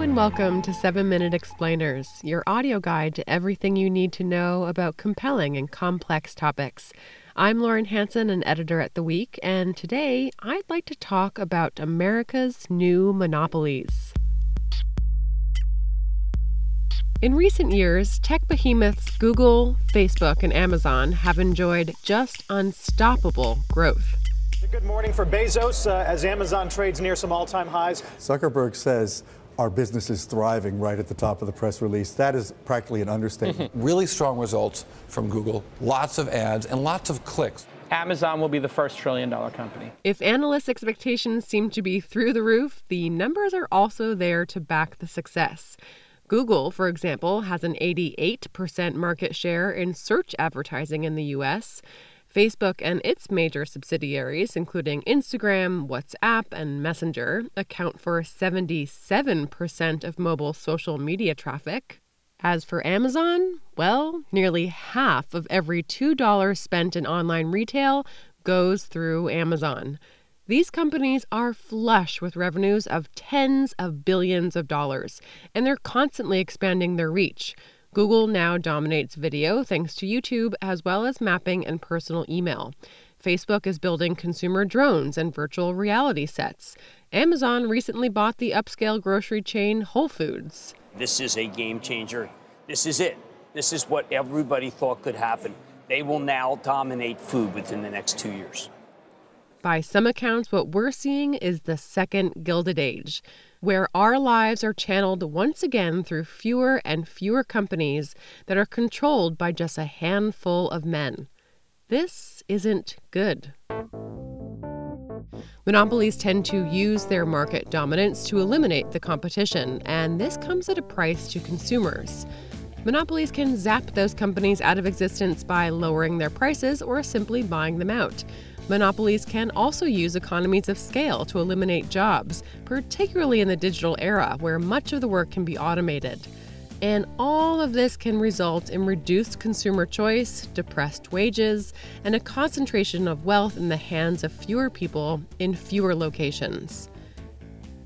Hello and welcome to 7 Minute Explainers, your audio guide to everything you need to know about compelling and complex topics. I'm Lauren Hanson, an editor at The Week, and today I'd like to talk about America's new monopolies. In recent years, tech behemoths Google, Facebook, and Amazon have enjoyed just unstoppable growth. Good morning for Bezos uh, as Amazon trades near some all time highs. Zuckerberg says our business is thriving right at the top of the press release. That is practically an understatement. really strong results from Google, lots of ads and lots of clicks. Amazon will be the first trillion dollar company. If analysts' expectations seem to be through the roof, the numbers are also there to back the success. Google, for example, has an 88% market share in search advertising in the US. Facebook and its major subsidiaries, including Instagram, WhatsApp, and Messenger, account for 77% of mobile social media traffic. As for Amazon, well, nearly half of every $2 spent in online retail goes through Amazon. These companies are flush with revenues of tens of billions of dollars, and they're constantly expanding their reach. Google now dominates video thanks to YouTube as well as mapping and personal email. Facebook is building consumer drones and virtual reality sets. Amazon recently bought the upscale grocery chain Whole Foods. This is a game changer. This is it. This is what everybody thought could happen. They will now dominate food within the next two years. By some accounts, what we're seeing is the second Gilded Age where our lives are channeled once again through fewer and fewer companies that are controlled by just a handful of men. This isn't good. Monopolies tend to use their market dominance to eliminate the competition, and this comes at a price to consumers. Monopolies can zap those companies out of existence by lowering their prices or simply buying them out. Monopolies can also use economies of scale to eliminate jobs, particularly in the digital era where much of the work can be automated. And all of this can result in reduced consumer choice, depressed wages, and a concentration of wealth in the hands of fewer people in fewer locations.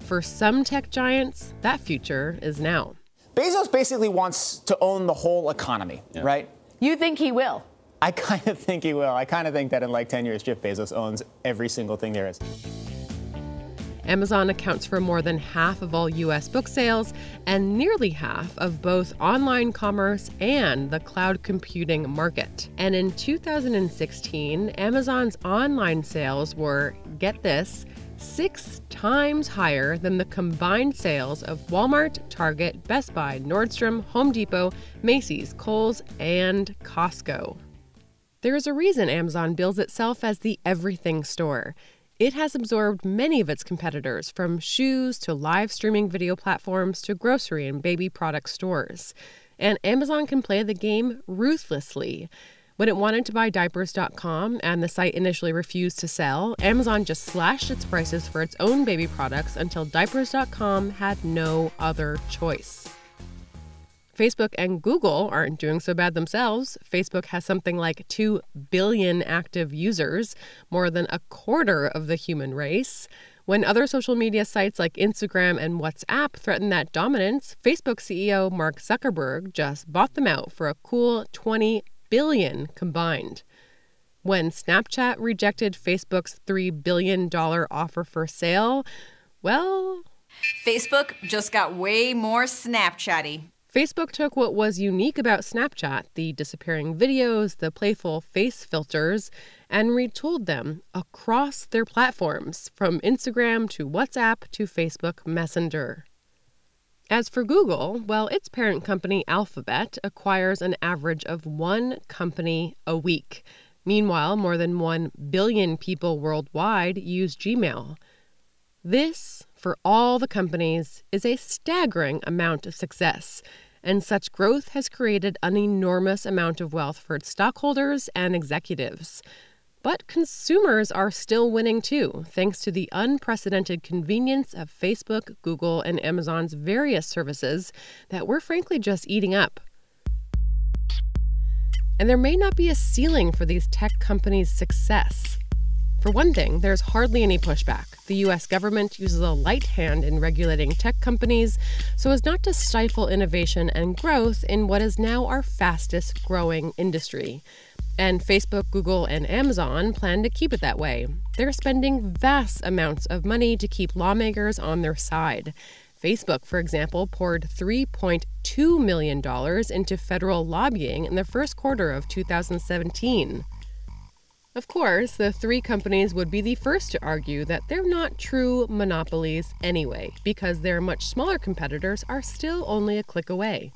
For some tech giants, that future is now. Bezos basically wants to own the whole economy, yeah. right? You think he will? I kind of think he will. I kind of think that in like 10 years, Jeff Bezos owns every single thing there is. Amazon accounts for more than half of all U.S. book sales and nearly half of both online commerce and the cloud computing market. And in 2016, Amazon's online sales were, get this, six times higher than the combined sales of Walmart, Target, Best Buy, Nordstrom, Home Depot, Macy's, Kohl's, and Costco. There is a reason Amazon bills itself as the everything store. It has absorbed many of its competitors, from shoes to live streaming video platforms to grocery and baby product stores. And Amazon can play the game ruthlessly. When it wanted to buy diapers.com and the site initially refused to sell, Amazon just slashed its prices for its own baby products until diapers.com had no other choice. Facebook and Google aren't doing so bad themselves. Facebook has something like 2 billion active users, more than a quarter of the human race. When other social media sites like Instagram and WhatsApp threaten that dominance, Facebook CEO Mark Zuckerberg just bought them out for a cool 20 billion combined. When Snapchat rejected Facebook's $3 billion offer for sale, well, Facebook just got way more Snapchatty. Facebook took what was unique about Snapchat, the disappearing videos, the playful face filters, and retooled them across their platforms, from Instagram to WhatsApp to Facebook Messenger. As for Google, well, its parent company Alphabet acquires an average of one company a week. Meanwhile, more than 1 billion people worldwide use Gmail. This, for all the companies, is a staggering amount of success and such growth has created an enormous amount of wealth for its stockholders and executives. But consumers are still winning too, thanks to the unprecedented convenience of Facebook, Google, and Amazon's various services that we're frankly just eating up. And there may not be a ceiling for these tech companies' success. For one thing, there's hardly any pushback. The US government uses a light hand in regulating tech companies so as not to stifle innovation and growth in what is now our fastest growing industry. And Facebook, Google, and Amazon plan to keep it that way. They're spending vast amounts of money to keep lawmakers on their side. Facebook, for example, poured $3.2 million into federal lobbying in the first quarter of 2017. Of course, the three companies would be the first to argue that they're not true monopolies anyway, because their much smaller competitors are still only a click away.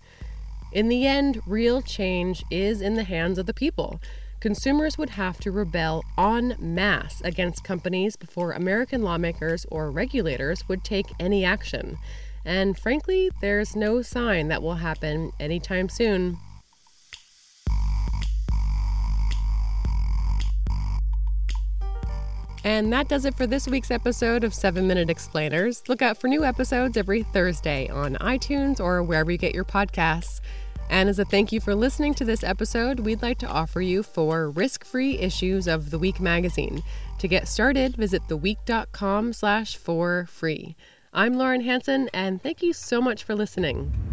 In the end, real change is in the hands of the people. Consumers would have to rebel en masse against companies before American lawmakers or regulators would take any action. And frankly, there's no sign that will happen anytime soon. And that does it for this week's episode of 7 Minute Explainers. Look out for new episodes every Thursday on iTunes or wherever you get your podcasts. And as a thank you for listening to this episode, we'd like to offer you four risk-free issues of The Week magazine. To get started, visit theweek.com slash for free. I'm Lauren Hanson, and thank you so much for listening.